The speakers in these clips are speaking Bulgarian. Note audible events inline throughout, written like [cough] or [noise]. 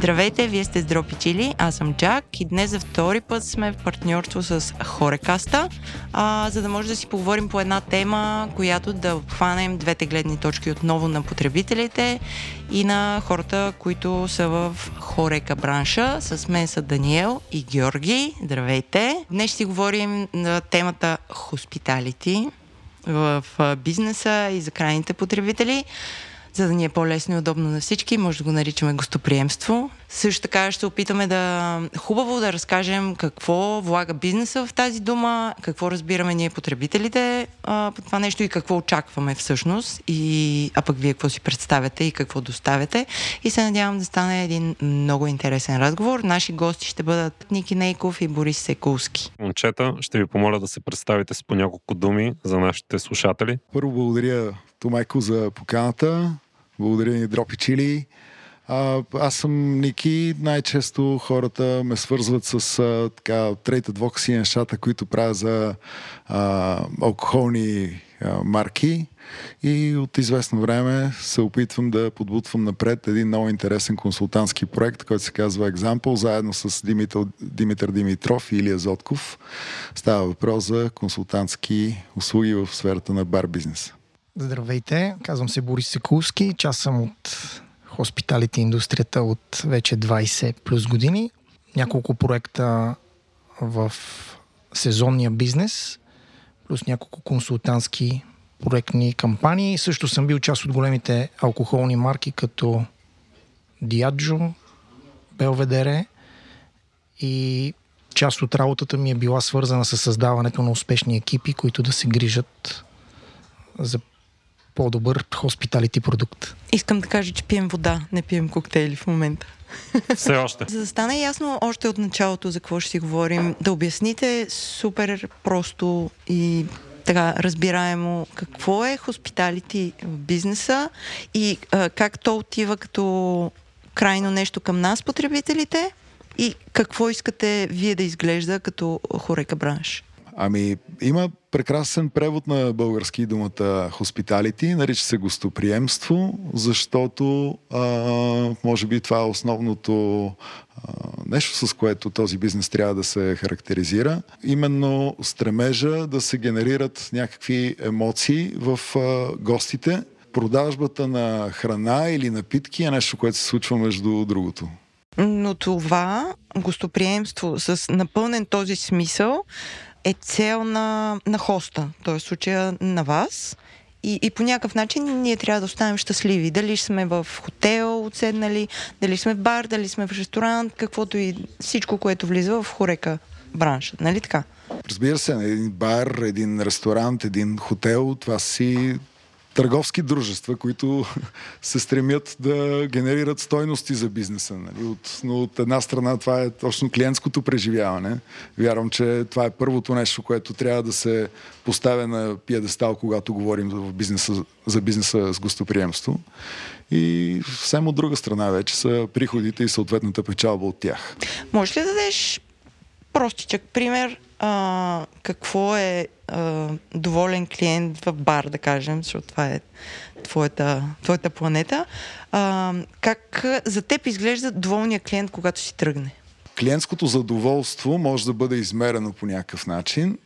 Здравейте, вие сте с Дропи Чили, аз съм Джак и днес за втори път сме в партньорство с Хорекаста, а, за да може да си поговорим по една тема, която да обхванем двете гледни точки отново на потребителите и на хората, които са в Хорека бранша. С мен са Даниел и Георги. Здравейте! Днес ще си говорим на темата Hospitality в бизнеса и за крайните потребители за да ни е по-лесно и удобно на всички. Може да го наричаме гостоприемство. Също така ще опитаме да хубаво да разкажем какво влага бизнеса в тази дума, какво разбираме ние потребителите а, по това нещо и какво очакваме всъщност. И, а пък вие какво си представяте и какво доставяте. И се надявам да стане един много интересен разговор. Наши гости ще бъдат Ники Нейков и Борис Секулски. Момчета, ще ви помоля да се представите с по няколко думи за нашите слушатели. Първо благодаря Томайко за поканата. Благодаря ни Дропи Чили. А, аз съм Ники. Най-често хората ме свързват с а, така, трейта двокси нещата, които правя за а, алкохолни а, марки. И от известно време се опитвам да подбутвам напред един много интересен консултантски проект, който се казва Example, заедно с Димитър, Димитър Димитров и Илия Зотков. Става въпрос за консултантски услуги в сферата на бар бизнеса. Здравейте, казвам се Борис Секулски, част съм от хоспиталите индустрията от вече 20 плюс години. Няколко проекта в сезонния бизнес, плюс няколко консултантски проектни кампании. Също съм бил част от големите алкохолни марки, като Диаджо, Белведере и част от работата ми е била свързана с създаването на успешни екипи, които да се грижат за по-добър хоспиталити продукт. Искам да кажа, че пием вода, не пием коктейли в момента. Все още. За да стане ясно още от началото за какво ще си говорим, да обясните супер просто и така разбираемо какво е хоспиталити в бизнеса и а, как то отива като крайно нещо към нас, потребителите, и какво искате вие да изглежда като хорека бранш? Ами, има прекрасен превод на български думата hospitality, нарича се гостоприемство, защото а, може би това е основното а, нещо, с което този бизнес трябва да се характеризира. Именно стремежа да се генерират някакви емоции в а, гостите. Продажбата на храна или напитки е нещо, което се случва между другото. Но това гостоприемство с напълнен този смисъл е цел на, на хоста, т.е. случая на вас. И, и по някакъв начин ние трябва да останем щастливи. Дали сме в хотел отседнали, дали сме в бар, дали сме в ресторант, каквото и всичко, което влиза в хорека бранша. Нали така? Разбира се, един бар, един ресторант, един хотел, това си търговски дружества, които [laughs] се стремят да генерират стойности за бизнеса. Нали? От, но от една страна това е точно клиентското преживяване. Вярвам, че това е първото нещо, което трябва да се поставя на пиедестал, когато говорим за бизнеса, за бизнеса с гостоприемство. И съвсем от друга страна вече са приходите и съответната печалба от тях. Може ли да дадеш простичък пример а, какво е а, доволен клиент в бар, да кажем, защото това е твоята, твоята планета. А, как за теб изглежда доволния клиент, когато си тръгне? Клиентското задоволство може да бъде измерено по някакъв начин.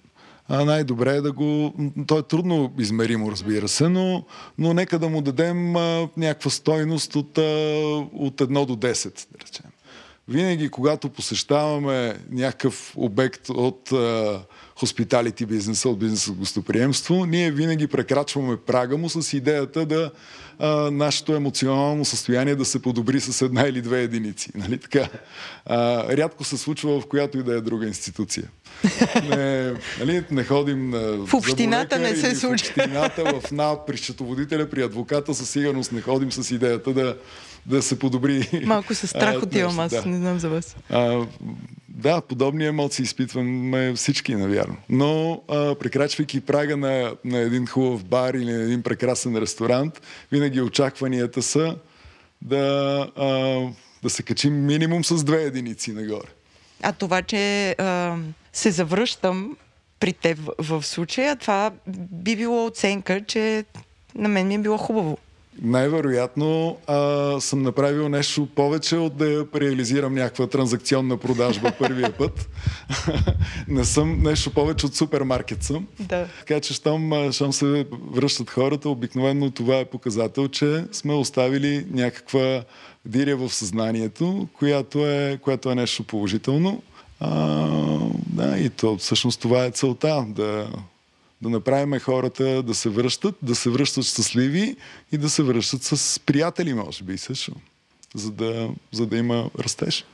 А най-добре е да го... То е трудно измеримо, разбира се, но, но нека да му дадем а, някаква стойност от, а, от 1 до 10, да речем винаги, когато посещаваме някакъв обект от хоспиталити бизнеса, от бизнеса гостоприемство, ние винаги прекрачваме прага му с идеята да а, нашето емоционално състояние да се подобри с една или две единици. Нали така? А, рядко се случва в която и да е друга институция. Не, нали, не ходим на в общината не се случва. В общината, в НАП, при счетоводителя, при адвоката със сигурност не ходим с идеята да да се подобри. Малко се страх отивам аз, да. не знам за вас. А, да, подобни емоции изпитваме всички, навярно. Но а, прекрачвайки прага на, на един хубав бар или на един прекрасен ресторант, винаги очакванията са да, а, да се качим минимум с две единици нагоре. А това, че а, се завръщам при теб в, в случая, това би било оценка, че на мен ми е било хубаво. Най-вероятно а, съм направил нещо повече от да реализирам някаква транзакционна продажба [laughs] първия път. [laughs] Не съм нещо повече от супермаркет съм. Да. Така че, щом, щом се връщат хората, обикновено това е показател, че сме оставили някаква диря в съзнанието, която е, която е нещо положително. А, да, и то всъщност това е целта. Да, да направим хората да се връщат, да се връщат щастливи и да се връщат с приятели, може би също, за да, за да има растеж.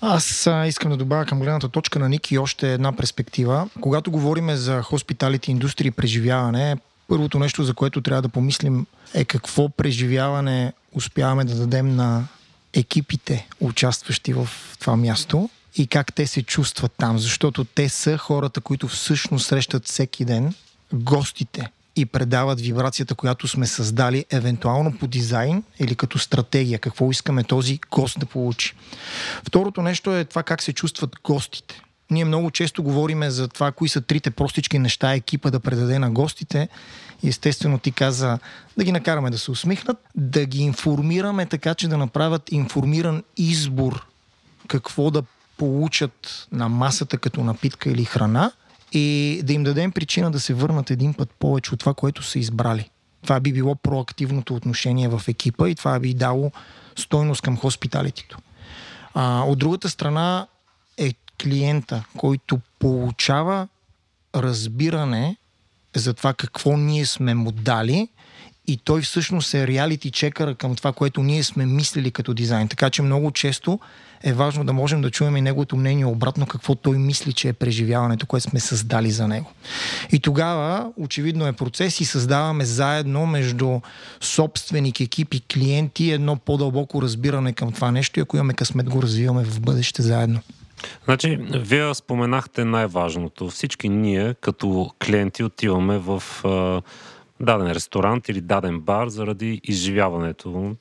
Аз искам да добавя към гледната точка на Ники още една перспектива. Когато говорим за хоспиталите индустрия и преживяване, първото нещо, за което трябва да помислим е какво преживяване успяваме да дадем на екипите, участващи в това място и как те се чувстват там, защото те са хората, които всъщност срещат всеки ден гостите и предават вибрацията, която сме създали, евентуално по дизайн или като стратегия, какво искаме този гост да получи. Второто нещо е това как се чувстват гостите. Ние много често говориме за това, кои са трите простички неща екипа да предаде на гостите. И естествено ти каза да ги накараме да се усмихнат, да ги информираме така, че да направят информиран избор какво да получат на масата като напитка или храна и да им дадем причина да се върнат един път повече от това, което са избрали. Това би било проактивното отношение в екипа и това би дало стойност към хоспиталитето. А, от другата страна е клиента, който получава разбиране за това какво ние сме му дали и той всъщност е реалити чекъра към това, което ние сме мислили като дизайн. Така че много често е важно да можем да чуем и неговото мнение обратно, какво той мисли, че е преживяването, което сме създали за него. И тогава, очевидно е процес и създаваме заедно между собственик, екип и клиенти едно по-дълбоко разбиране към това нещо и ако имаме късмет го развиваме в бъдеще заедно. Значи, вие споменахте най-важното. Всички ние, като клиенти, отиваме в даден ресторант или даден бар заради изживяването.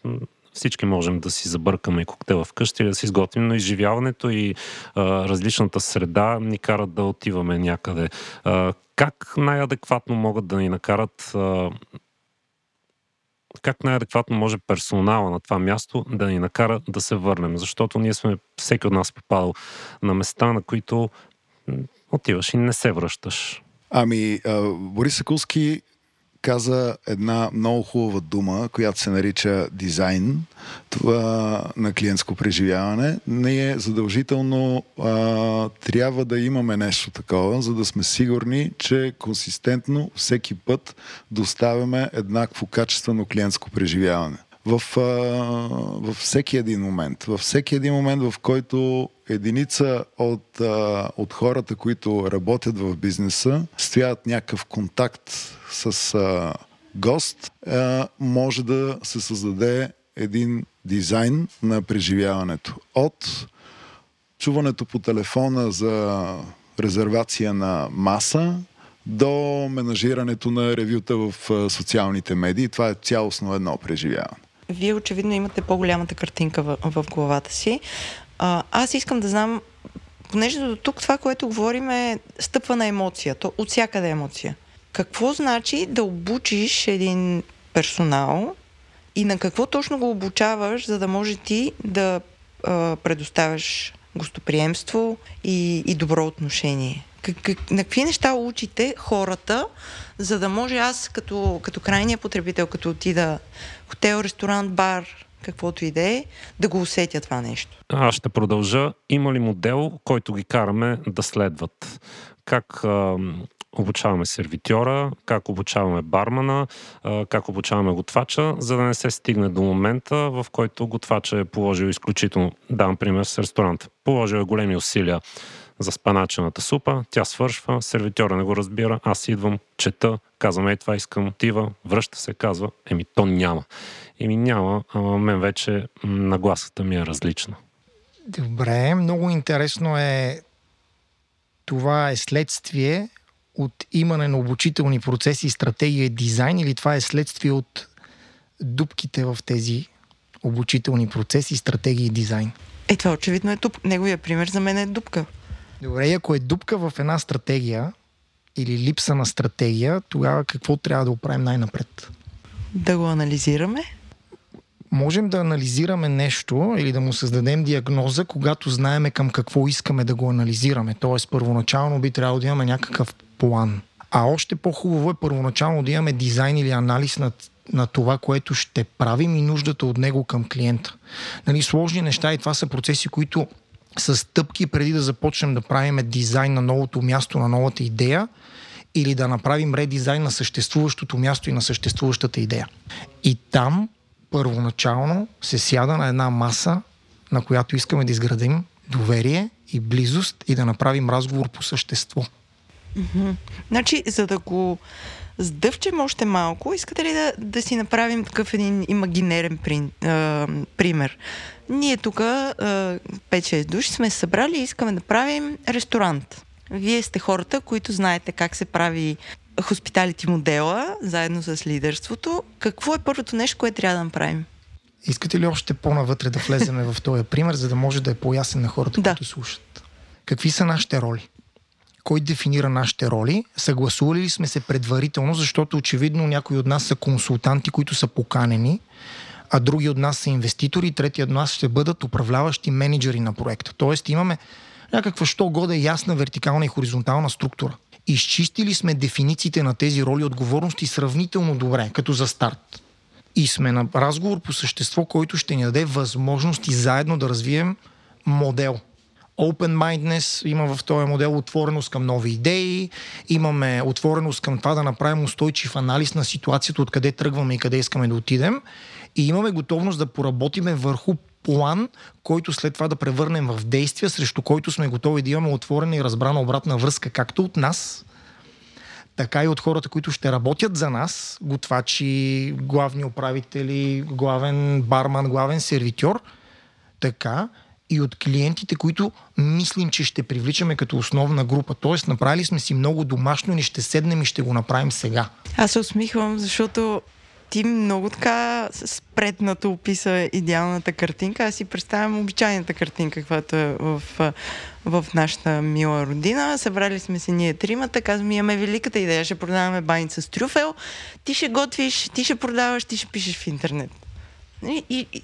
Всички можем да си забъркаме коктейла вкъщи или да си изготвим, но изживяването и а, различната среда ни карат да отиваме някъде. А, как най-адекватно могат да ни накарат а, как най-адекватно може персонала на това място да ни накара да се върнем. Защото ние сме, всеки от нас попадал на места, на които отиваш и не се връщаш. Ами, Борис Сакулски каза една много хубава дума, която се нарича дизайн това на клиентско преживяване. Ние задължително а, трябва да имаме нещо такова, за да сме сигурни, че консистентно всеки път доставяме еднакво качествено клиентско преживяване в, а, във всеки един момент. Във всеки един момент, в който единица от, а, от хората, които работят в бизнеса, стоят някакъв контакт с а, гост, а, може да се създаде един дизайн на преживяването. От чуването по телефона за резервация на маса, до менажирането на ревюта в социалните медии. Това е цялостно едно преживяване вие очевидно имате по-голямата картинка в, в главата си. А, аз искам да знам, понеже до тук това, което говорим е стъпва на емоция, то от всякъде емоция. Какво значи да обучиш един персонал и на какво точно го обучаваш, за да може ти да а, предоставяш гостоприемство и, и добро отношение? На какви неща учите хората, за да може аз като, като крайния потребител, като отида хотел, ресторант, бар, каквото и да е, да го усетя това нещо. Аз ще продължа. Има ли модел, който ги караме да следват? Как а, обучаваме сервитьора, как обучаваме бармана, а, как обучаваме готвача, за да не се стигне до момента, в който готвача е положил изключително, дам пример с ресторант, положил е големи усилия за спаначената супа, тя свършва, сервитьора не го разбира, аз идвам, чета, казвам, ей това искам, отива, връща се, казва, еми то няма. Еми няма, а мен вече нагласата ми е различна. Добре, много интересно е това е следствие от имане на обучителни процеси, стратегия и дизайн или това е следствие от дупките в тези обучителни процеси, стратегии и дизайн? Е, това очевидно е туп. Неговия пример за мен е дупка. Добре, ако е дупка в една стратегия или липса на стратегия, тогава какво трябва да оправим най-напред? Да го анализираме можем да анализираме нещо или да му създадем диагноза, когато знаеме към какво искаме да го анализираме. Тоест, първоначално би трябвало да имаме някакъв план. А още по-хубаво е първоначално да имаме дизайн или анализ на, на това, което ще правим и нуждата от него към клиента. Нали, сложни неща и това са процеси, които с стъпки преди да започнем да правим дизайн на новото място, на новата идея, или да направим редизайн на съществуващото място и на съществуващата идея. И там първоначално се сяда на една маса, на която искаме да изградим доверие и близост и да направим разговор по същество. Mm-hmm. Значи, за да го сдъвчем още малко, искате ли да, да си направим такъв един имагинерен при, а, пример? Ние тук, 5-6 души, сме събрали и искаме да правим ресторант. Вие сте хората, които знаете как се прави хоспиталити модела, заедно с лидерството. Какво е първото нещо, което трябва да направим? Искате ли още по-навътре да влеземе в този пример, за да може да е по-ясен на хората, да. които слушат? Какви са нашите роли? Кой дефинира нашите роли? Съгласували ли сме се предварително, защото очевидно някои от нас са консултанти, които са поканени, а други от нас са инвеститори, трети от нас ще бъдат управляващи менеджери на проекта. Тоест имаме някаква що ясна вертикална и хоризонтална структура. Изчистили сме дефинициите на тези роли и отговорности сравнително добре, като за старт. И сме на разговор по същество, който ще ни даде възможности заедно да развием модел. Open-mindedness има в този модел отвореност към нови идеи, имаме отвореност към това да направим устойчив анализ на ситуацията, откъде тръгваме и къде искаме да отидем. И имаме готовност да поработиме върху план, който след това да превърнем в действия, срещу който сме готови да имаме отворена и разбрана обратна връзка, както от нас, така и от хората, които ще работят за нас, готвачи, главни управители, главен барман, главен сервитьор, така и от клиентите, които мислим, че ще привличаме като основна група. Тоест, направили сме си много домашно и ще седнем и ще го направим сега. Аз се усмихвам, защото ти много така спреднато описа идеалната картинка. Аз си представям обичайната картинка, каквато е в, в нашата мила родина. Събрали сме се ние тримата, казваме, имаме великата идея, ще продаваме баница с трюфел, ти ще готвиш, ти ще продаваш, ти ще пишеш в интернет. И, и, и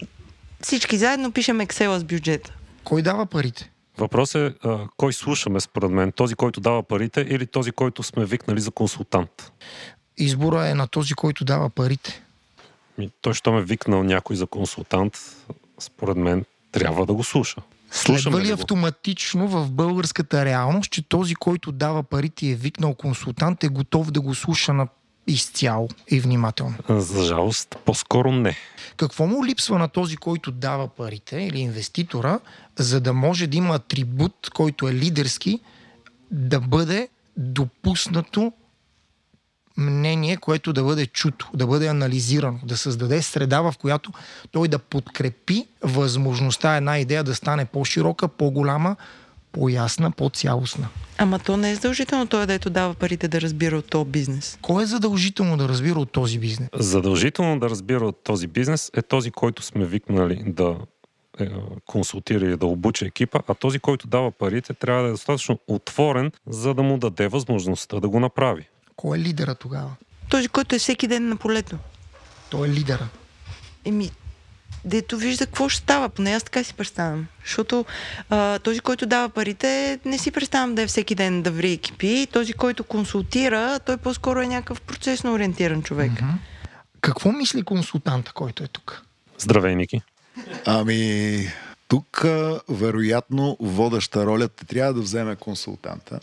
всички заедно пишем Excel с бюджета. Кой дава парите? Въпрос е а, кой слушаме според мен? Този, който дава парите или този, който сме викнали за консултант? избора е на този, който дава парите. той, що ме викнал някой за консултант, според мен, трябва да го слуша. Следва ли автоматично в българската реалност, че този, който дава парите и е викнал консултант, е готов да го слуша на изцяло и внимателно? За жалост, по-скоро не. Какво му липсва на този, който дава парите или инвеститора, за да може да има атрибут, който е лидерски, да бъде допуснато мнение, което да бъде чуто, да бъде анализирано, да създаде среда, в която той да подкрепи възможността една идея да стане по-широка, по-голяма, по-ясна, по-цялостна. Ама то не е задължително той, дето дава парите да разбира от този бизнес. Кой е задължително да разбира от този бизнес? Задължително да разбира от този бизнес е този, който сме викнали да е, консултира и да обучи екипа, а този, който дава парите, трябва да е достатъчно отворен, за да му даде възможността да го направи. Кой е лидера тогава? Този, който е всеки ден на полето. Той е лидера. Еми, дето вижда какво ще става. Поне аз така си представям. Защото а, този, който дава парите, не си представям да е всеки ден да ври екипи. Този, който консултира, той по-скоро е някакъв процесно ориентиран човек. Mm-hmm. Какво мисли консултанта, който е тук? Здравей, Ники. Ами, тук вероятно водеща роля трябва да вземе консултанта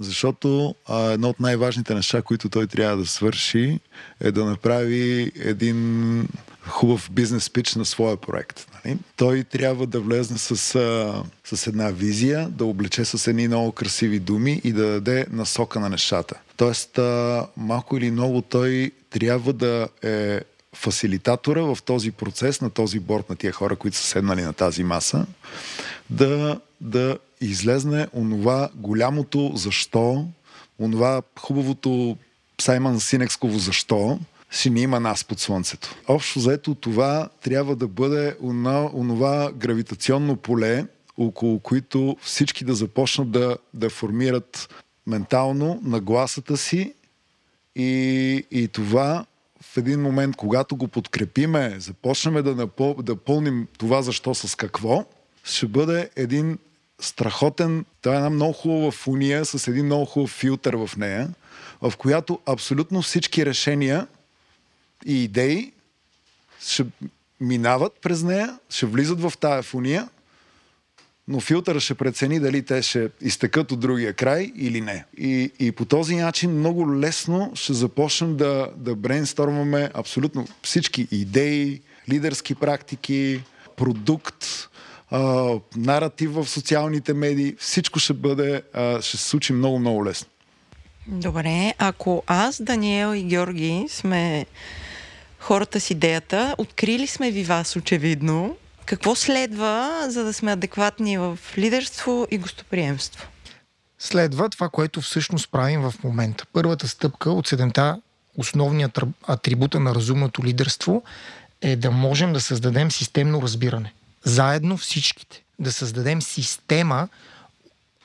защото а, едно от най-важните неща, които той трябва да свърши, е да направи един хубав бизнес пич на своя проект. Нали? Той трябва да влезне с, а, с една визия, да облече с едни много красиви думи и да даде насока на нещата. Тоест, а, малко или много той трябва да е фасилитатора в този процес, на този борт на тия хора, които са седнали на тази маса, да, да излезне онова голямото защо, онова хубавото Саймън Синексково защо, си ни има нас под слънцето. Общо заето това трябва да бъде онова гравитационно поле, около които всички да започнат да, да формират ментално нагласата си и, и това в един момент, когато го подкрепиме, започнем да, напъл... да пълним това защо? с какво, ще бъде един страхотен, това е една много хубава фуния с един много хубав филтър в нея, в която абсолютно всички решения и идеи ще минават през нея, ще влизат в тая фуния, но филтъра ще прецени дали те ще изтекат от другия край или не. И, и по този начин много лесно ще започнем да, да брейнстормваме абсолютно всички идеи, лидерски практики, продукт, а, наратив в социалните медии. Всичко ще бъде, а, ще се случи много-много лесно. Добре, ако аз, Даниел и Георги сме хората с идеята, открили сме ви вас очевидно, какво следва, за да сме адекватни в лидерство и гостоприемство? Следва това, което всъщност правим в момента. Първата стъпка от седемта основният атрибута на разумното лидерство е да можем да създадем системно разбиране. Заедно всичките. Да създадем система,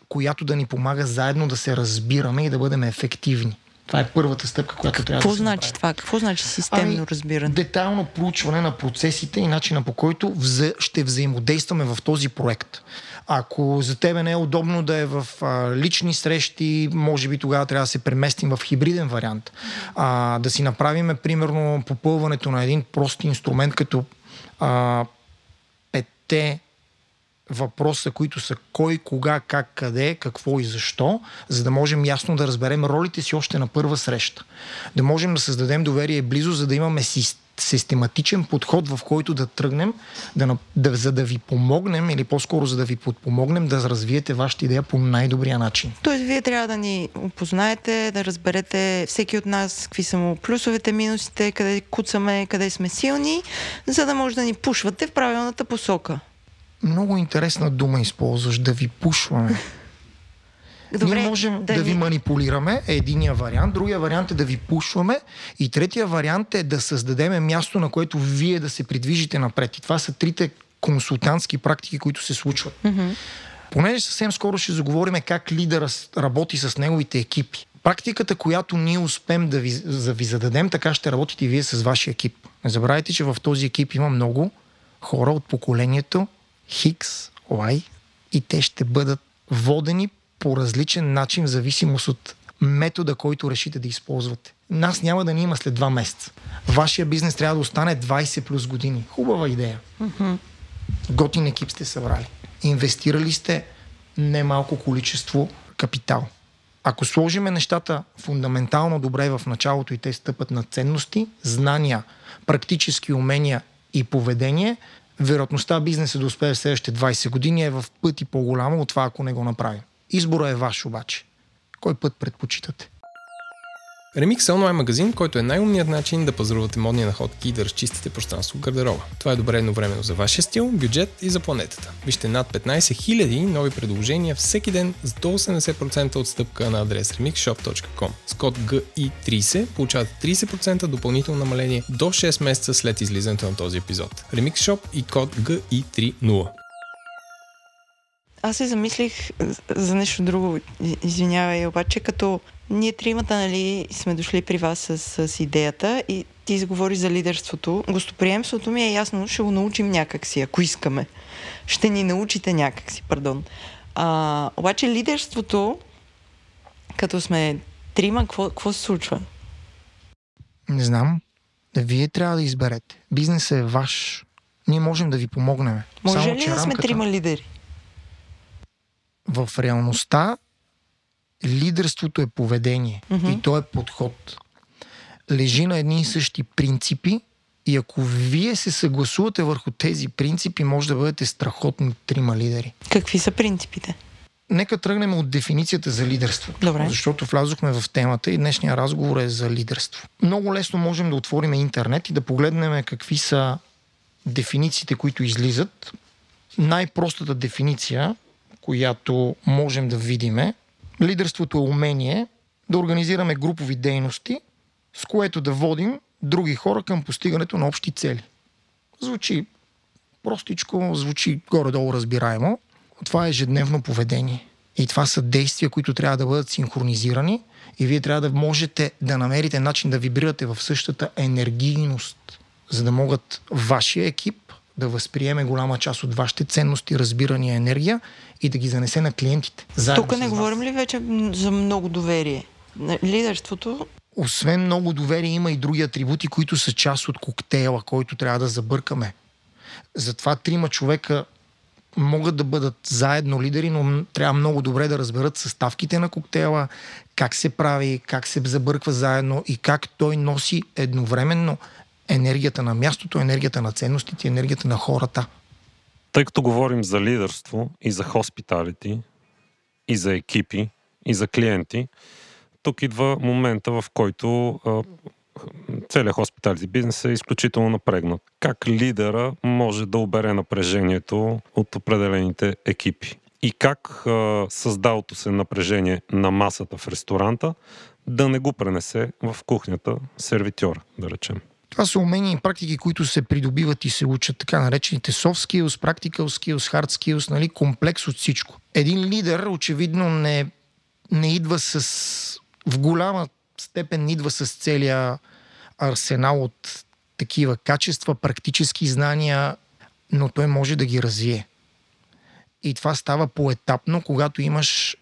която да ни помага заедно да се разбираме и да бъдем ефективни. Това е първата стъпка, която Какво трябва да се значи направи. това? Какво значи системно Ами, разбиране? Детайлно проучване на процесите и начина по който вза... ще взаимодействаме в този проект. Ако за тебе не е удобно да е в а, лични срещи, може би тогава трябва да се преместим в хибриден вариант. А, да си направим, примерно, попълването на един прост инструмент, като а, петте въпроса, които са кой, кога, как, къде, какво и защо, за да можем ясно да разберем ролите си още на първа среща. Да можем да създадем доверие близо, за да имаме си- систематичен подход, в който да тръгнем, да, да, за да ви помогнем, или по-скоро за да ви подпомогнем да развиете вашата идея по най-добрия начин. Тоест, вие трябва да ни опознаете, да разберете всеки от нас какви са му плюсовете, минусите, къде куцаме, къде сме силни, за да може да ни пушвате в правилната посока. Много интересна дума използваш, да ви пушваме. [laughs] Ние можем да, да ви ни- манипулираме, е единия вариант, другия вариант е да ви пушваме и третия вариант е да създадем място, на което вие да се придвижите напред. И това са трите консултантски практики, които се случват. Мгм. Понеже съвсем скоро ще заговорим как лидера работи с неговите екипи. Практиката, която ние успеем да ви, да ви зададем, така ще работите и вие с вашия екип. Не забравяйте, че в този екип има много хора от поколението Хикс, Y и те ще бъдат водени по различен начин в зависимост от метода, който решите да използвате. Нас няма да ни има след два месеца. Вашия бизнес трябва да остане 20 плюс години. Хубава идея. Готин екип сте събрали. Инвестирали сте немалко количество капитал. Ако сложиме нещата фундаментално добре в началото и те стъпат на ценности, знания, практически умения и поведение, вероятността бизнеса да успее в следващите 20 години е в пъти по-голяма от това, ако не го направим. Избора е ваш обаче. Кой път предпочитате? Remix е онлайн магазин, който е най-умният начин да пазарувате модни находки и да разчистите пространство в гардероба. Това е добре едновременно за вашия стил, бюджет и за планетата. Вижте над 15 000 нови предложения всеки ден с до 80% отстъпка на адрес remixshop.com. С код GI30 получавате 30% допълнително намаление до 6 месеца след излизането на този епизод. Remix Shop и код GI30. Аз се замислих за нещо друго, извинявай, обаче като ние тримата, нали, сме дошли при вас с, с идеята и ти заговори за лидерството. Гостоприемството ми е ясно, ще го научим някакси, ако искаме. Ще ни научите някакси, пардон. А, обаче лидерството, като сме трима, какво, какво се случва? Не знам. Вие трябва да изберете. Бизнесът е ваш. Ние можем да ви помогнем. Може Само, ли да сме рамката- трима лидери? В реалността лидерството е поведение Мгм. и то е подход. Лежи на едни и същи принципи и ако вие се съгласувате върху тези принципи, може да бъдете страхотни трима лидери. Какви са принципите? Нека тръгнем от дефиницията за лидерство. Добре. Защото влязохме в темата и днешния разговор е за лидерство. Много лесно можем да отворим интернет и да погледнем какви са дефинициите, които излизат. Най-простата дефиниция, която можем да видим е лидерството е умение да организираме групови дейности, с което да водим други хора към постигането на общи цели. Звучи простичко, звучи горе-долу разбираемо. Това е ежедневно поведение. И това са действия, които трябва да бъдат синхронизирани и вие трябва да можете да намерите начин да вибрирате в същата енергийност, за да могат вашия екип да възприеме голяма част от вашите ценности, разбирания, енергия и да ги занесе на клиентите. Тук не говорим ли вече за много доверие? Лидерството освен много доверие, има и други атрибути, които са част от коктейла, който трябва да забъркаме. Затова трима човека могат да бъдат заедно лидери, но трябва много добре да разберат съставките на коктейла, как се прави, как се забърква заедно и как той носи едновременно енергията на мястото, енергията на ценностите, енергията на хората. Тъй като говорим за лидерство и за хоспиталити, и за екипи, и за клиенти, тук идва момента, в който а, целият хоспиталити бизнес е изключително напрегнат. Как лидера може да обере напрежението от определените екипи? И как а, създалото се напрежение на масата в ресторанта да не го пренесе в кухнята сервитьора, да речем? Това са умения и практики, които се придобиват и се учат, така наречените soft skills, practical skills, hard skills, нали, комплекс от всичко. Един лидер очевидно не, не идва с в голяма степен идва с целия арсенал от такива качества, практически знания, но той може да ги развие. И това става поетапно, когато имаш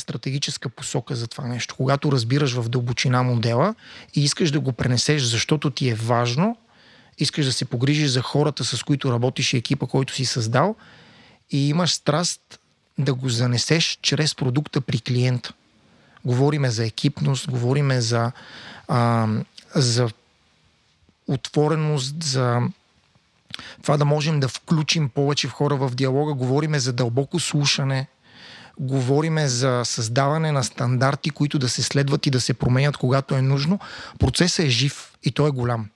стратегическа посока за това нещо. Когато разбираш в дълбочина модела и искаш да го пренесеш, защото ти е важно, искаш да се погрижиш за хората, с които работиш и екипа, който си създал и имаш страст да го занесеш чрез продукта при клиента. Говориме за екипност, говориме за, а, за отвореност, за това да можем да включим повече в хора в диалога. Говориме за дълбоко слушане, говориме за създаване на стандарти, които да се следват и да се променят, когато е нужно. Процесът е жив и той е голям.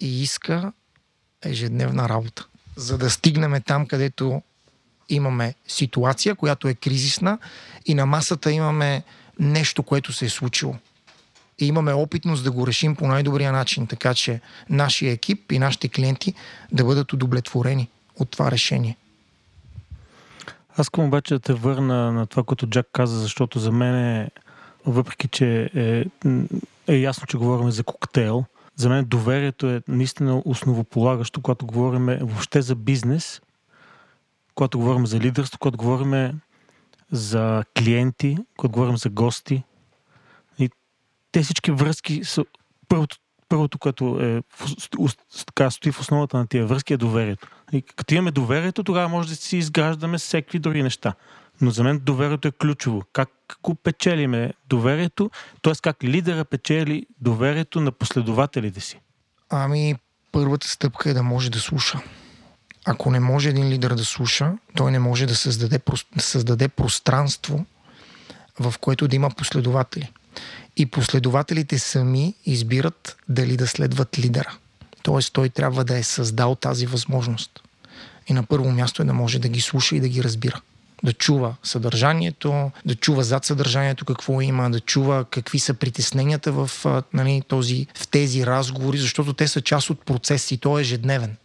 И иска ежедневна работа. За да стигнем там, където имаме ситуация, която е кризисна и на масата имаме нещо, което се е случило. И имаме опитност да го решим по най-добрия начин, така че нашия екип и нашите клиенти да бъдат удовлетворени от това решение. Аз искам обаче да те върна на това, което Джак каза, защото за мен е, въпреки че е, е ясно, че говорим за коктейл, за мен доверието е наистина основополагащо, когато говорим въобще за бизнес когато говорим за лидерство, когато говорим за клиенти, когато говорим за гости. И те всички връзки са първото, първото, което е, стои в основата на тия връзки е доверието. И като имаме доверието, тогава може да си изграждаме всеки други неща. Но за мен доверието е ключово. Как го печелиме доверието, т.е. как лидера печели доверието на последователите си? Ами, първата стъпка е да може да слуша. Ако не може един лидер да слуша, той не може да създаде, да създаде пространство, в което да има последователи. И последователите сами избират дали да следват лидера. Тоест той трябва да е създал тази възможност. И на първо място е да може да ги слуша и да ги разбира. Да чува съдържанието, да чува зад съдържанието какво има, да чува какви са притесненията в, нали, този, в тези разговори, защото те са част от процес и то е ежедневен.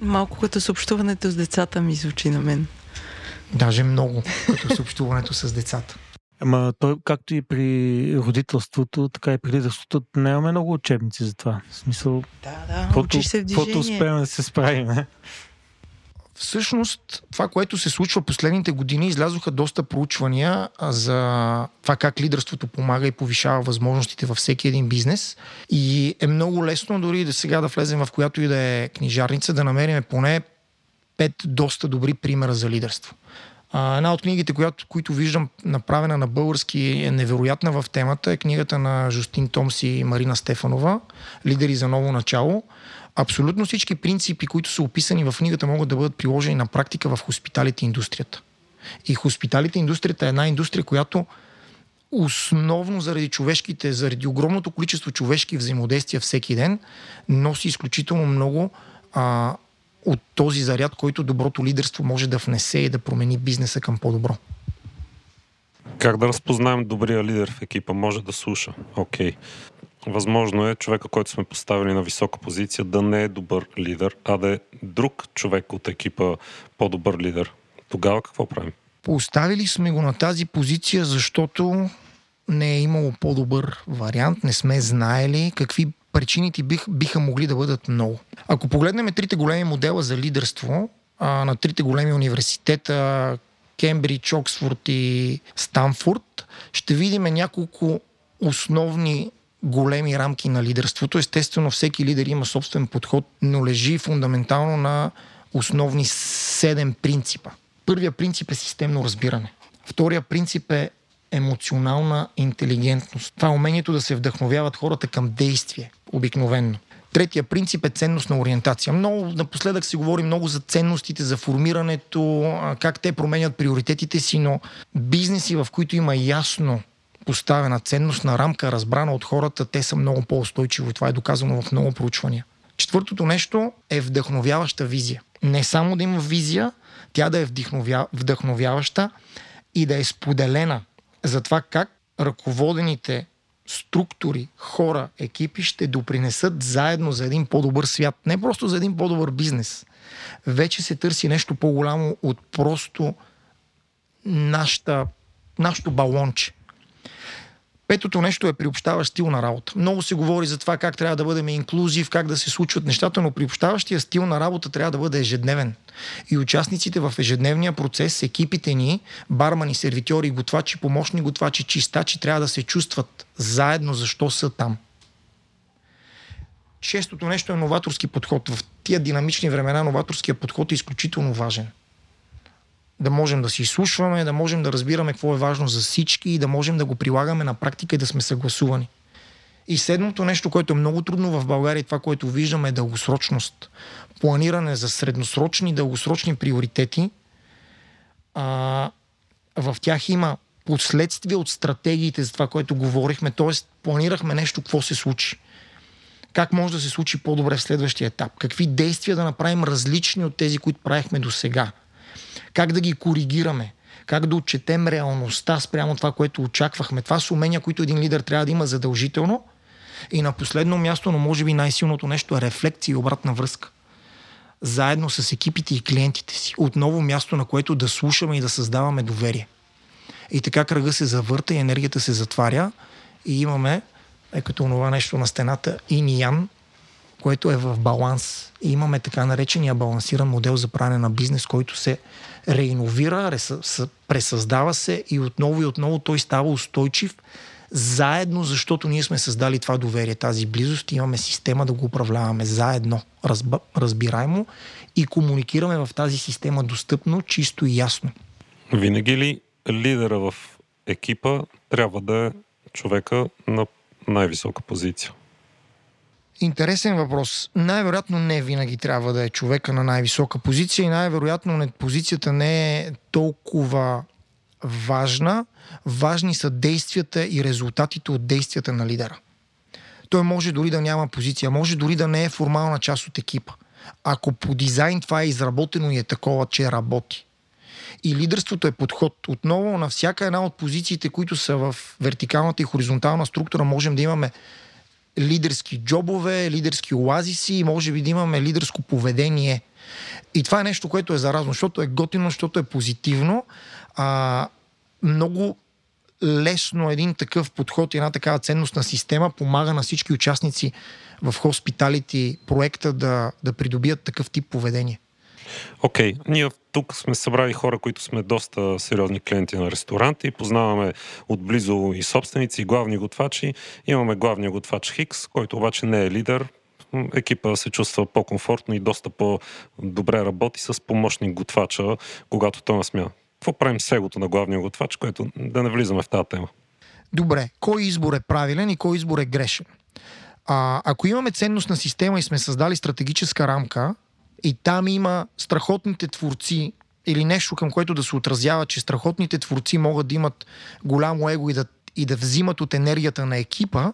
Малко като съобщуването с децата ми звучи на мен. Даже много, като съобщуването с децата. Ама той, както и при родителството, така и при лидерството, нямаме много учебници за това. В смисъл, да, да, учиш се в движение. успеем да се справим. Всъщност, това, което се случва последните години, излязоха доста проучвания за това как лидерството помага и повишава възможностите във всеки един бизнес. И е много лесно дори да сега да влезем в която и да е книжарница, да намерим поне пет доста добри примера за лидерство. А, една от книгите, която, които виждам направена на български е невероятна в темата, е книгата на Жустин Томс и Марина Стефанова «Лидери за ново начало». Абсолютно всички принципи, които са описани в книгата, могат да бъдат приложени на практика в хоспиталите индустрията. И хоспиталите индустрията е една индустрия, която основно заради човешките, заради огромното количество човешки взаимодействия всеки ден, носи изключително много а, от този заряд, който доброто лидерство може да внесе и да промени бизнеса към по-добро. Как да разпознаем добрия лидер в екипа? Може да слуша. Окей. Okay. Възможно е човека, който сме поставили на висока позиция, да не е добър лидер, а да е друг човек от екипа по-добър лидер. Тогава какво правим? Поставили сме го на тази позиция, защото не е имало по-добър вариант, не сме знаели какви причините бих, биха могли да бъдат много. Ако погледнем трите големи модела за лидерство а, на трите големи университета, Кембридж, Оксфорд и Станфорд, ще видим няколко основни големи рамки на лидерството. Естествено, всеки лидер има собствен подход, но лежи фундаментално на основни седем принципа. Първия принцип е системно разбиране. Втория принцип е емоционална интелигентност. Това е умението да се вдъхновяват хората към действие, обикновенно. Третия принцип е ценностна ориентация. Много, напоследък се говори много за ценностите, за формирането, как те променят приоритетите си, но бизнеси, в които има ясно поставена ценностна рамка, разбрана от хората, те са много по-устойчиво. Това е доказано в много проучвания. Четвъртото нещо е вдъхновяваща визия. Не само да има визия, тя да е вдъхновяваща и да е споделена за това как ръководените структури, хора, екипи ще допринесат заедно за един по-добър свят. Не просто за един по-добър бизнес. Вече се търси нещо по-голямо от просто нашата, нашото балонче. Петото нещо е приобщаващ стил на работа. Много се говори за това как трябва да бъдем инклюзив, как да се случват нещата, но приобщаващия стил на работа трябва да бъде ежедневен. И участниците в ежедневния процес, екипите ни, бармани, сервитьори, готвачи, помощни готвачи, чистачи, трябва да се чувстват заедно защо са там. Шестото нещо е новаторски подход. В тия динамични времена новаторския подход е изключително важен да можем да си изслушваме, да можем да разбираме какво е важно за всички и да можем да го прилагаме на практика и да сме съгласувани. И седмото нещо, което е много трудно в България, това, което виждаме е дългосрочност. Планиране за средносрочни, дългосрочни приоритети. А, в тях има последствия от стратегиите за това, което говорихме, т.е. планирахме нещо, какво се случи. Как може да се случи по-добре в следващия етап? Какви действия да направим различни от тези, които правихме до сега? Как да ги коригираме, как да отчетем реалността спрямо това, което очаквахме. Това са умения, които един лидер трябва да има задължително. И на последно място, но може би най-силното нещо е рефлекция и обратна връзка. Заедно с екипите и клиентите си. Отново място, на което да слушаме и да създаваме доверие. И така кръга се завърта и енергията се затваря и имаме, е като това нещо на стената, иниян, което е в баланс. И имаме така наречения балансиран модел за правене на бизнес, който се реиновира, пресъздава се и отново и отново той става устойчив, заедно, защото ние сме създали това доверие, тази близост, имаме система да го управляваме заедно, разб... разбираемо и комуникираме в тази система достъпно, чисто и ясно. Винаги ли лидера в екипа трябва да е човека на най-висока позиция? Интересен въпрос. Най-вероятно не винаги трябва да е човека на най-висока позиция и най-вероятно позицията не е толкова важна. Важни са действията и резултатите от действията на лидера. Той може дори да няма позиция, може дори да не е формална част от екипа. Ако по дизайн това е изработено и е такова, че работи. И лидерството е подход. Отново на всяка една от позициите, които са в вертикалната и хоризонтална структура, можем да имаме лидерски джобове, лидерски оазиси и може би да имаме лидерско поведение. И това е нещо, което е заразно, защото е готино, защото е позитивно. А, много лесно един такъв подход една такава ценностна система помага на всички участници в хоспиталити проекта да, да придобият такъв тип поведение. Окей, okay. ние тук сме събрали хора, които сме доста сериозни клиенти на ресторанти, познаваме отблизо и собственици, и главни готвачи. Имаме главния готвач Хикс, който обаче не е лидер. Екипа се чувства по-комфортно и доста по-добре работи с помощник готвача, когато той насмя. Какво правим с егото на главния готвач, което да не влизаме в тази тема? Добре, кой избор е правилен и кой избор е грешен? А, ако имаме ценностна система и сме създали стратегическа рамка, и там има страхотните творци или нещо към което да се отразява, че страхотните творци могат да имат голямо его и да, и да взимат от енергията на екипа,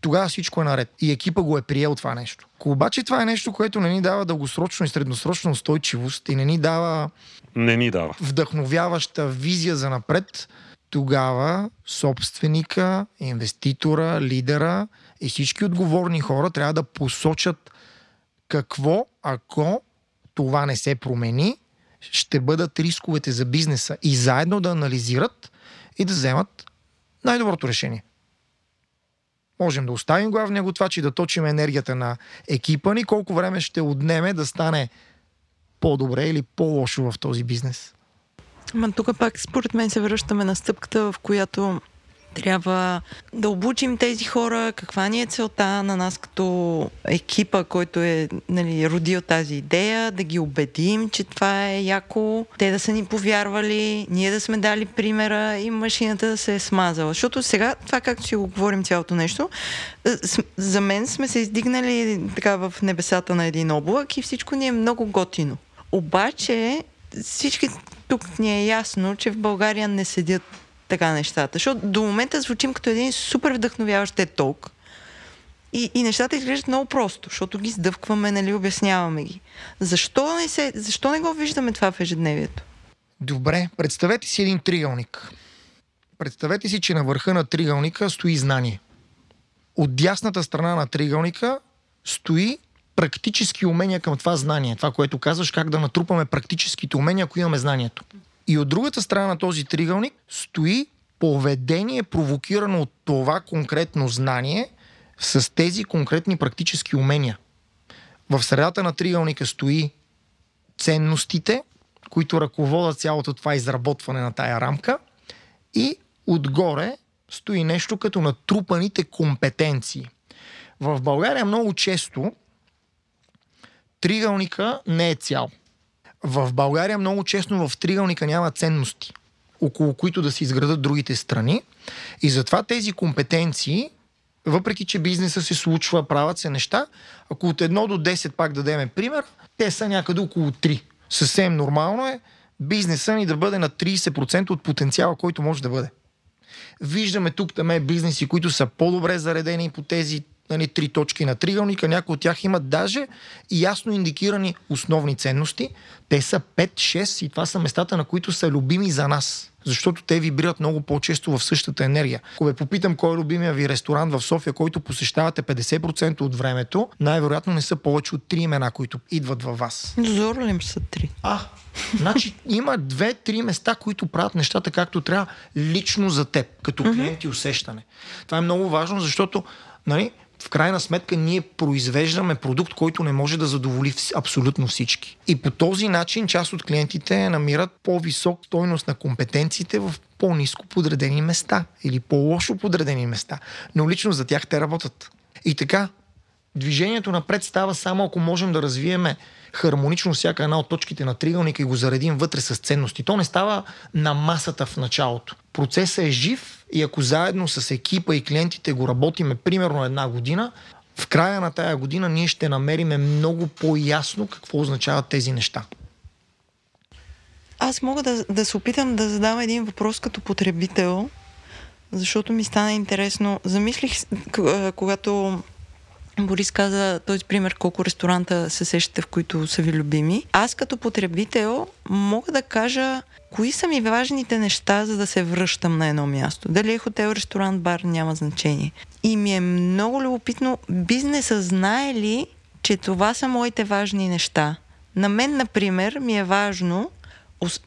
тогава всичко е наред. И екипа го е приел това нещо. Ако обаче това е нещо, което не ни дава дългосрочно и средносрочна устойчивост и не ни дава, не ни дава. вдъхновяваща визия за напред, тогава собственика, инвеститора, лидера и всички отговорни хора трябва да посочат какво, ако това не се промени ще бъдат рисковете за бизнеса и заедно да анализират и да вземат най-доброто решение. Можем да оставим главния готвач и да точим енергията на екипа ни, колко време ще отнеме да стане по-добре или по-лошо в този бизнес. Ма тук пак според мен се връщаме на стъпката, в която трябва да обучим тези хора, каква ни е целта на нас като екипа, който е нали, родил тази идея, да ги убедим, че това е яко, те да са ни повярвали, ние да сме дали примера и машината да се е смазала. Защото сега, това както си го говорим цялото нещо, е, за мен сме се издигнали така в небесата на един облак и всичко ни е много готино. Обаче всички тук ни е ясно, че в България не седят така нещата. Защото до момента звучим като един супер вдъхновяващ ток. И, и нещата изглеждат много просто, защото ги сдъвкваме, нали, обясняваме ги. Защо не, се, защо не го виждаме това в ежедневието? Добре, представете си един триъгълник. Представете си, че на върха на триъгълника стои знание. От дясната страна на триъгълника стои практически умения към това знание. Това, което казваш, как да натрупаме практическите умения, ако имаме знанието. И от другата страна на този тригълник стои поведение, провокирано от това конкретно знание с тези конкретни практически умения. В средата на тригълника стои ценностите, които ръководят цялото това изработване на тая рамка и отгоре стои нещо като натрупаните компетенции. В България много често тригълника не е цял – в България много честно в триъгълника няма ценности, около които да се изградат другите страни. И затова тези компетенции, въпреки че бизнеса се случва, правят се неща, ако от 1 до 10 пак дадеме пример, те са някъде около 3. Съвсем нормално е бизнеса ни да бъде на 30% от потенциала, който може да бъде. Виждаме тук там бизнеси, които са по-добре заредени по тези нали, три точки на триъгълника. Някои от тях имат даже ясно индикирани основни ценности. Те са 5-6 и това са местата, на които са любими за нас. Защото те вибрират много по-често в същата енергия. Ако ви попитам кой е любимия ви ресторант в София, който посещавате 50% от времето, най-вероятно не са повече от три имена, които идват във вас. Зорлим са три. А, значи има две-три места, които правят нещата както трябва лично за теб, като клиент и усещане. Това е много важно, защото нали, в крайна сметка ние произвеждаме продукт, който не може да задоволи абсолютно всички. И по този начин част от клиентите намират по-висок стойност на компетенциите в по-низко подредени места или по-лошо подредени места. Но лично за тях те работят. И така, движението напред става само ако можем да развиеме хармонично всяка една от точките на триъгълника и го заредим вътре с ценности. То не става на масата в началото. Процесът е жив и ако заедно с екипа и клиентите го работиме примерно една година, в края на тая година ние ще намериме много по-ясно какво означават тези неща. Аз мога да, да се опитам да задам един въпрос като потребител, защото ми стана интересно. Замислих, когато Борис каза този пример колко ресторанта се сещате, в които са ви любими. Аз като потребител мога да кажа кои са ми важните неща, за да се връщам на едно място. Дали е хотел, ресторант, бар, няма значение. И ми е много любопитно бизнеса знае ли, че това са моите важни неща. На мен, например, ми е важно,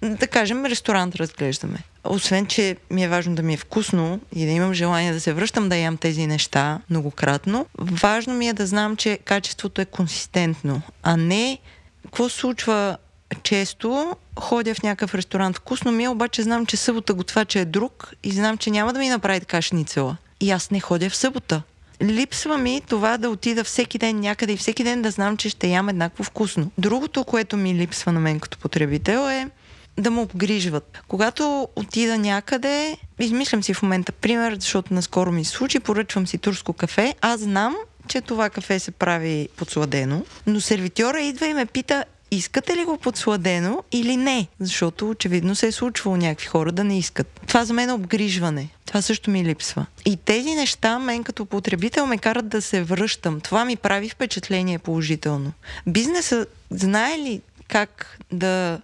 да кажем, ресторант разглеждаме освен, че ми е важно да ми е вкусно и да имам желание да се връщам да ям тези неща многократно, важно ми е да знам, че качеството е консистентно, а не какво случва често ходя в някакъв ресторант вкусно ми е, обаче знам, че събота готвача е друг и знам, че няма да ми направи така шницела. И аз не ходя в събота. Липсва ми това да отида всеки ден някъде и всеки ден да знам, че ще ям еднакво вкусно. Другото, което ми липсва на мен като потребител е да му обгрижват. Когато отида някъде, измислям си в момента пример, защото наскоро ми се случи, поръчвам си турско кафе, аз знам, че това кафе се прави подсладено, но сервитьора идва и ме пита, искате ли го подсладено или не? Защото очевидно се е случвало някакви хора да не искат. Това за мен е обгрижване. Това също ми липсва. И тези неща мен като потребител ме карат да се връщам. Това ми прави впечатление положително. Бизнесът знае ли как да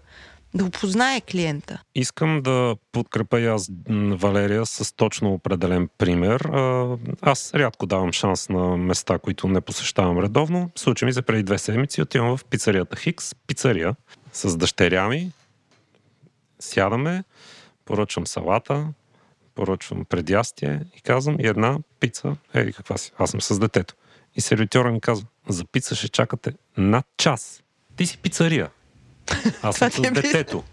да опознае клиента. Искам да подкрепя и аз Валерия с точно определен пример. Аз рядко давам шанс на места, които не посещавам редовно. Случай ми се преди две седмици отивам в пицарията Хикс, пицария с дъщеря ми, Сядаме, поръчвам салата, поръчвам предястие и казвам и една пица, ей каква си, аз съм с детето. И сервитьора ми казва, за пица ще чакате над час. Ти си пицария. Аз съм с е детето.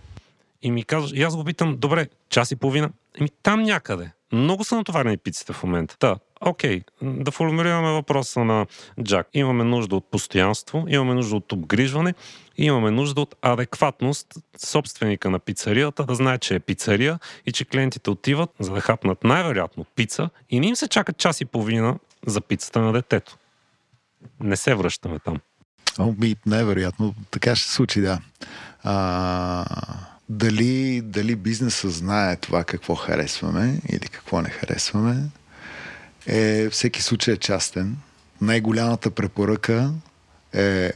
И ми казваш, и аз го питам, добре, час и половина. Еми там някъде. Много са натоварени пиците в момента. Да, окей, да формулираме въпроса на Джак. Имаме нужда от постоянство, имаме нужда от обгрижване, имаме нужда от адекватност собственика на пицарията да знае, че е пицария и че клиентите отиват за да хапнат най-вероятно пица и не им се чакат час и половина за пицата на детето. Не се връщаме там. Ами, най-вероятно, така ще се случи, да. А, дали, дали бизнеса знае това какво харесваме или какво не харесваме, е, всеки случай е частен. Най-голямата препоръка е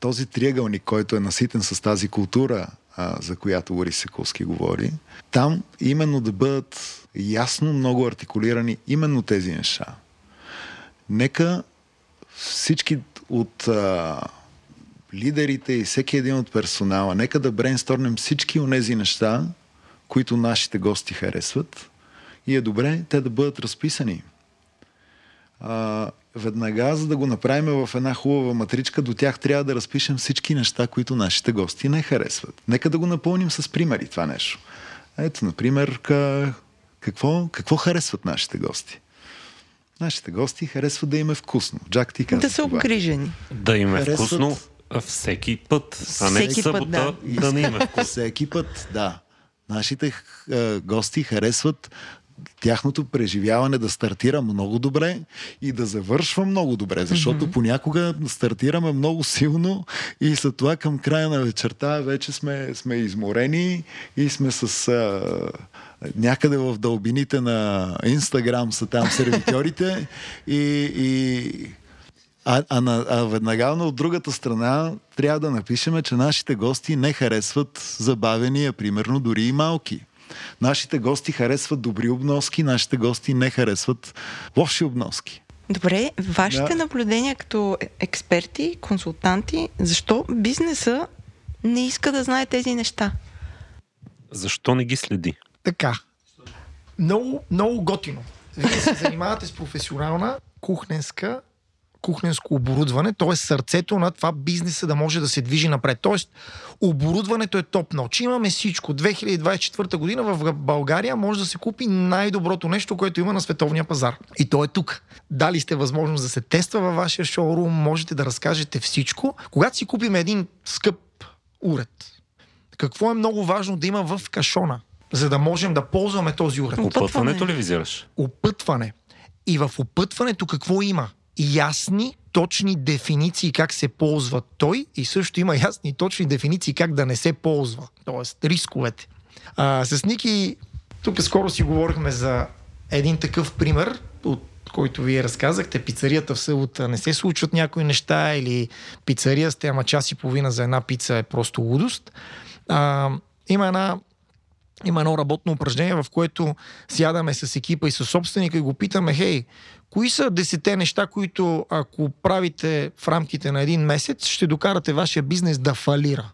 този триъгълник, който е наситен с тази култура, а, за която Борис Секулски говори, там именно да бъдат ясно много артикулирани именно тези неща. Нека всички от а, лидерите и всеки един от персонала, нека да брейнсторнем всички от тези неща, които нашите гости харесват и е добре те да бъдат разписани. А, веднага, за да го направим в една хубава матричка, до тях трябва да разпишем всички неща, които нашите гости не харесват. Нека да го напълним с примери това нещо. Ето, например, какво, какво харесват нашите гости? Нашите гости харесват да им е вкусно. Джак, ти каза Да са обгрижени. Да им е Харесват- вкусно всеки път, а не Всеки в път, събота да. да не им е вкусно. Всеки път, да. Нашите е, гости харесват тяхното преживяване да стартира много добре и да завършва много добре, защото mm-hmm. понякога стартираме много силно и след това към края на вечерта вече сме, сме изморени и сме с а, някъде в дълбините на Инстаграм са там сервитьорите и, и а, а, на, а веднага от другата страна трябва да напишеме, че нашите гости не харесват забавения, примерно дори и малки. Нашите гости харесват добри обноски, нашите гости не харесват лоши обноски. Добре, вашите Да. наблюдения като експерти, консултанти, защо бизнеса не иска да знае тези неща? Защо не ги следи? Така. Много, много готино. Вие се занимавате с професионална кухненска кухненско оборудване, т.е. сърцето на това бизнеса да може да се движи напред. Т.е. оборудването е топ ноч. Имаме всичко. 2024 година в България може да се купи най-доброто нещо, което има на световния пазар. И то е тук. Дали сте възможност да се тества във вашия шоурум, можете да разкажете всичко. Когато си купим един скъп уред, какво е много важно да има в кашона, за да можем да ползваме този уред? Опътване. Опътването ли визираш? опътване. И в опътването какво има? Ясни, точни дефиниции как се ползва той и също има ясни, точни дефиниции как да не се ползва. Тоест, рисковете. А, с Ники, тук скоро си говорихме за един такъв пример, от който вие разказахте. Пицарията в събота не се случват някои неща или пицария сте, ама час и половина за една пица е просто лудост. А, има една има едно работно упражнение, в което сядаме с екипа и с собственика и го питаме, хей, кои са десете неща, които ако правите в рамките на един месец, ще докарате вашия бизнес да фалира?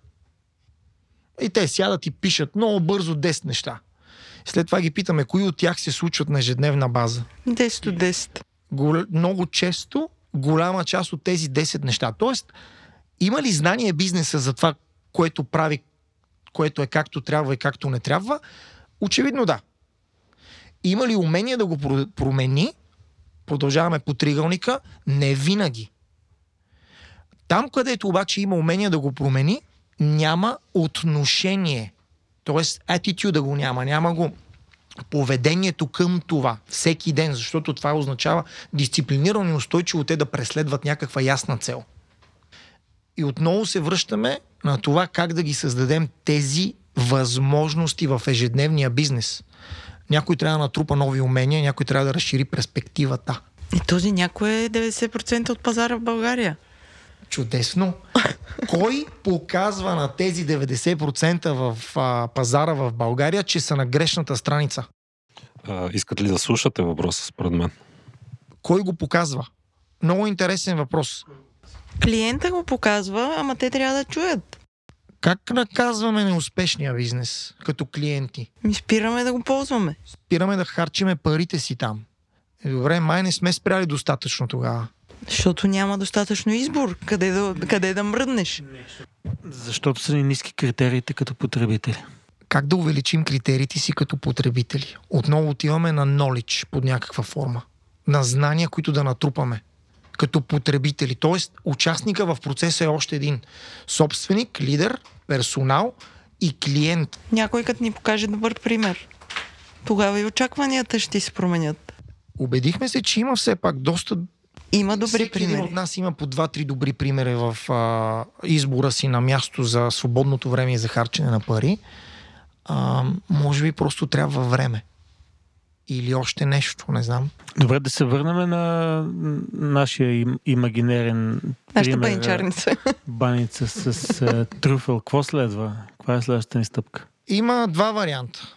И те сядат и пишат много бързо 10 неща. След това ги питаме, кои от тях се случват на ежедневна база. 10 от 10. Гол... Много често голяма част от тези 10 неща. Тоест, има ли знание бизнеса за това, което прави, което е както трябва и както не трябва? Очевидно да. Има ли умение да го про- промени? Продължаваме по тригълника. Не винаги. Там, където обаче има умение да го промени, няма отношение. Тоест, attitude да го няма. Няма го поведението към това всеки ден, защото това означава дисциплинирано и устойчиво те да преследват някаква ясна цел. И отново се връщаме на това как да ги създадем тези възможности в ежедневния бизнес. Някой трябва да натрупа нови умения, някой трябва да разшири перспективата. И този някой е 90% от пазара в България. Чудесно. Кой показва на тези 90% в а, пазара в България, че са на грешната страница? А, искат ли да слушате въпроса според мен? Кой го показва? Много интересен въпрос. Клиента го показва, ама те трябва да чуят. Как наказваме неуспешния бизнес като клиенти? Ми спираме да го ползваме. Спираме да харчиме парите си там. Е, добре, май не сме спряли достатъчно тогава. Защото няма достатъчно избор. Къде да, къде да мръднеш? Защото са ни ниски критериите като потребители. Как да увеличим критериите си като потребители? Отново отиваме на knowledge под някаква форма. На знания, които да натрупаме като потребители. Тоест, участника в процеса е още един. Собственик, лидер, персонал и клиент. Някой като ни покаже добър пример. Тогава и очакванията ще се променят. Убедихме се, че има все пак доста Има добри Всеки един примери. от нас има по два-три добри примери в а, избора си на място за свободното време и за харчене на пари. А, може би просто трябва време. Или още нещо, не знам. Добре, да се върнем на нашия им, имагинерен Нашата пример. баничарница. [laughs] Баница с а, трюфел. Какво следва? Каква е следващата ни стъпка? Има два варианта.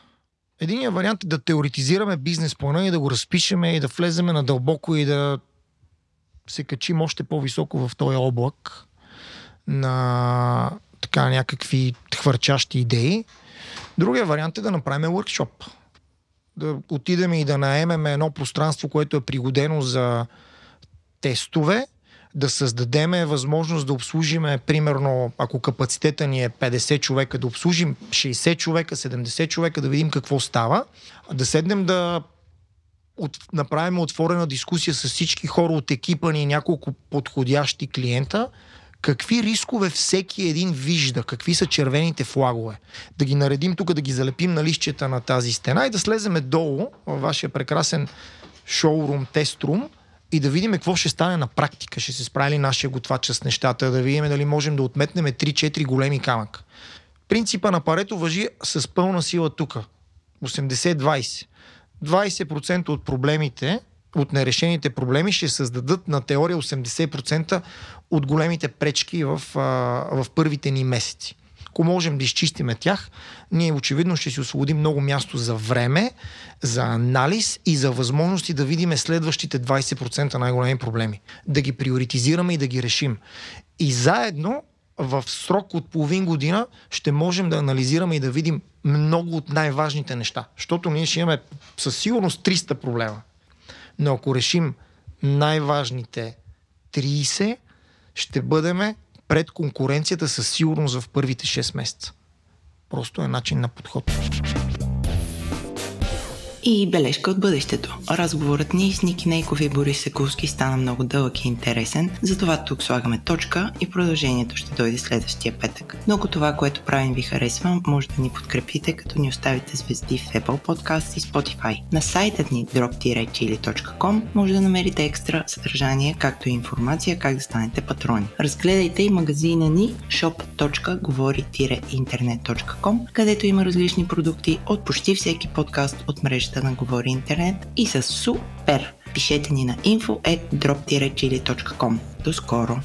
Единият вариант е да теоретизираме бизнес плана и да го разпишеме и да влеземе надълбоко и да се качим още по-високо в този облак на така някакви хвърчащи идеи. Другия вариант е да направим workshop. Да отидем и да наемем едно пространство, което е пригодено за тестове, да създадеме възможност да обслужиме, примерно, ако капацитета ни е 50 човека, да обслужим 60 човека, 70 човека, да видим какво става, да седнем да от, направим отворена дискусия с всички хора от екипа ни няколко подходящи клиента, какви рискове всеки един вижда, какви са червените флагове. Да ги наредим тук, да ги залепим на лищета на тази стена и да слеземе долу във вашия прекрасен шоурум, теструм и да видим какво ще стане на практика. Ще се справи ли нашия готвач с нещата, да видим дали можем да отметнем 3-4 големи камък. Принципа на парето въжи с пълна сила тук. 80-20. 20% от проблемите, от нерешените проблеми ще създадат на теория 80% от големите пречки в, а, в първите ни месеци. Ако можем да изчистиме тях, ние очевидно ще си освободим много място за време, за анализ и за възможности да видим следващите 20% най-големи проблеми. Да ги приоритизираме и да ги решим. И заедно в срок от половин година ще можем да анализираме и да видим много от най-важните неща. Защото ние ще имаме със сигурност 300 проблема. Но ако решим най-важните 30, ще бъдеме пред конкуренцията със сигурност в първите 6 месеца. Просто е начин на подход. И бележка от бъдещето. Разговорът ни с Ники Нейков и Борис Секулски стана много дълъг и интересен, затова тук слагаме точка и продължението ще дойде следващия петък. Но ако това, което правим ви харесва, може да ни подкрепите, като ни оставите звезди в Apple Podcast и Spotify. На сайтът ни drop-chili.com може да намерите екстра съдържание, както и информация как да станете патрони. Разгледайте и магазина ни shop.govori-internet.com, където има различни продукти от почти всеки подкаст от мрежата на Говори Интернет и са супер! Пишете ни на info.drop-chili.com. До скоро!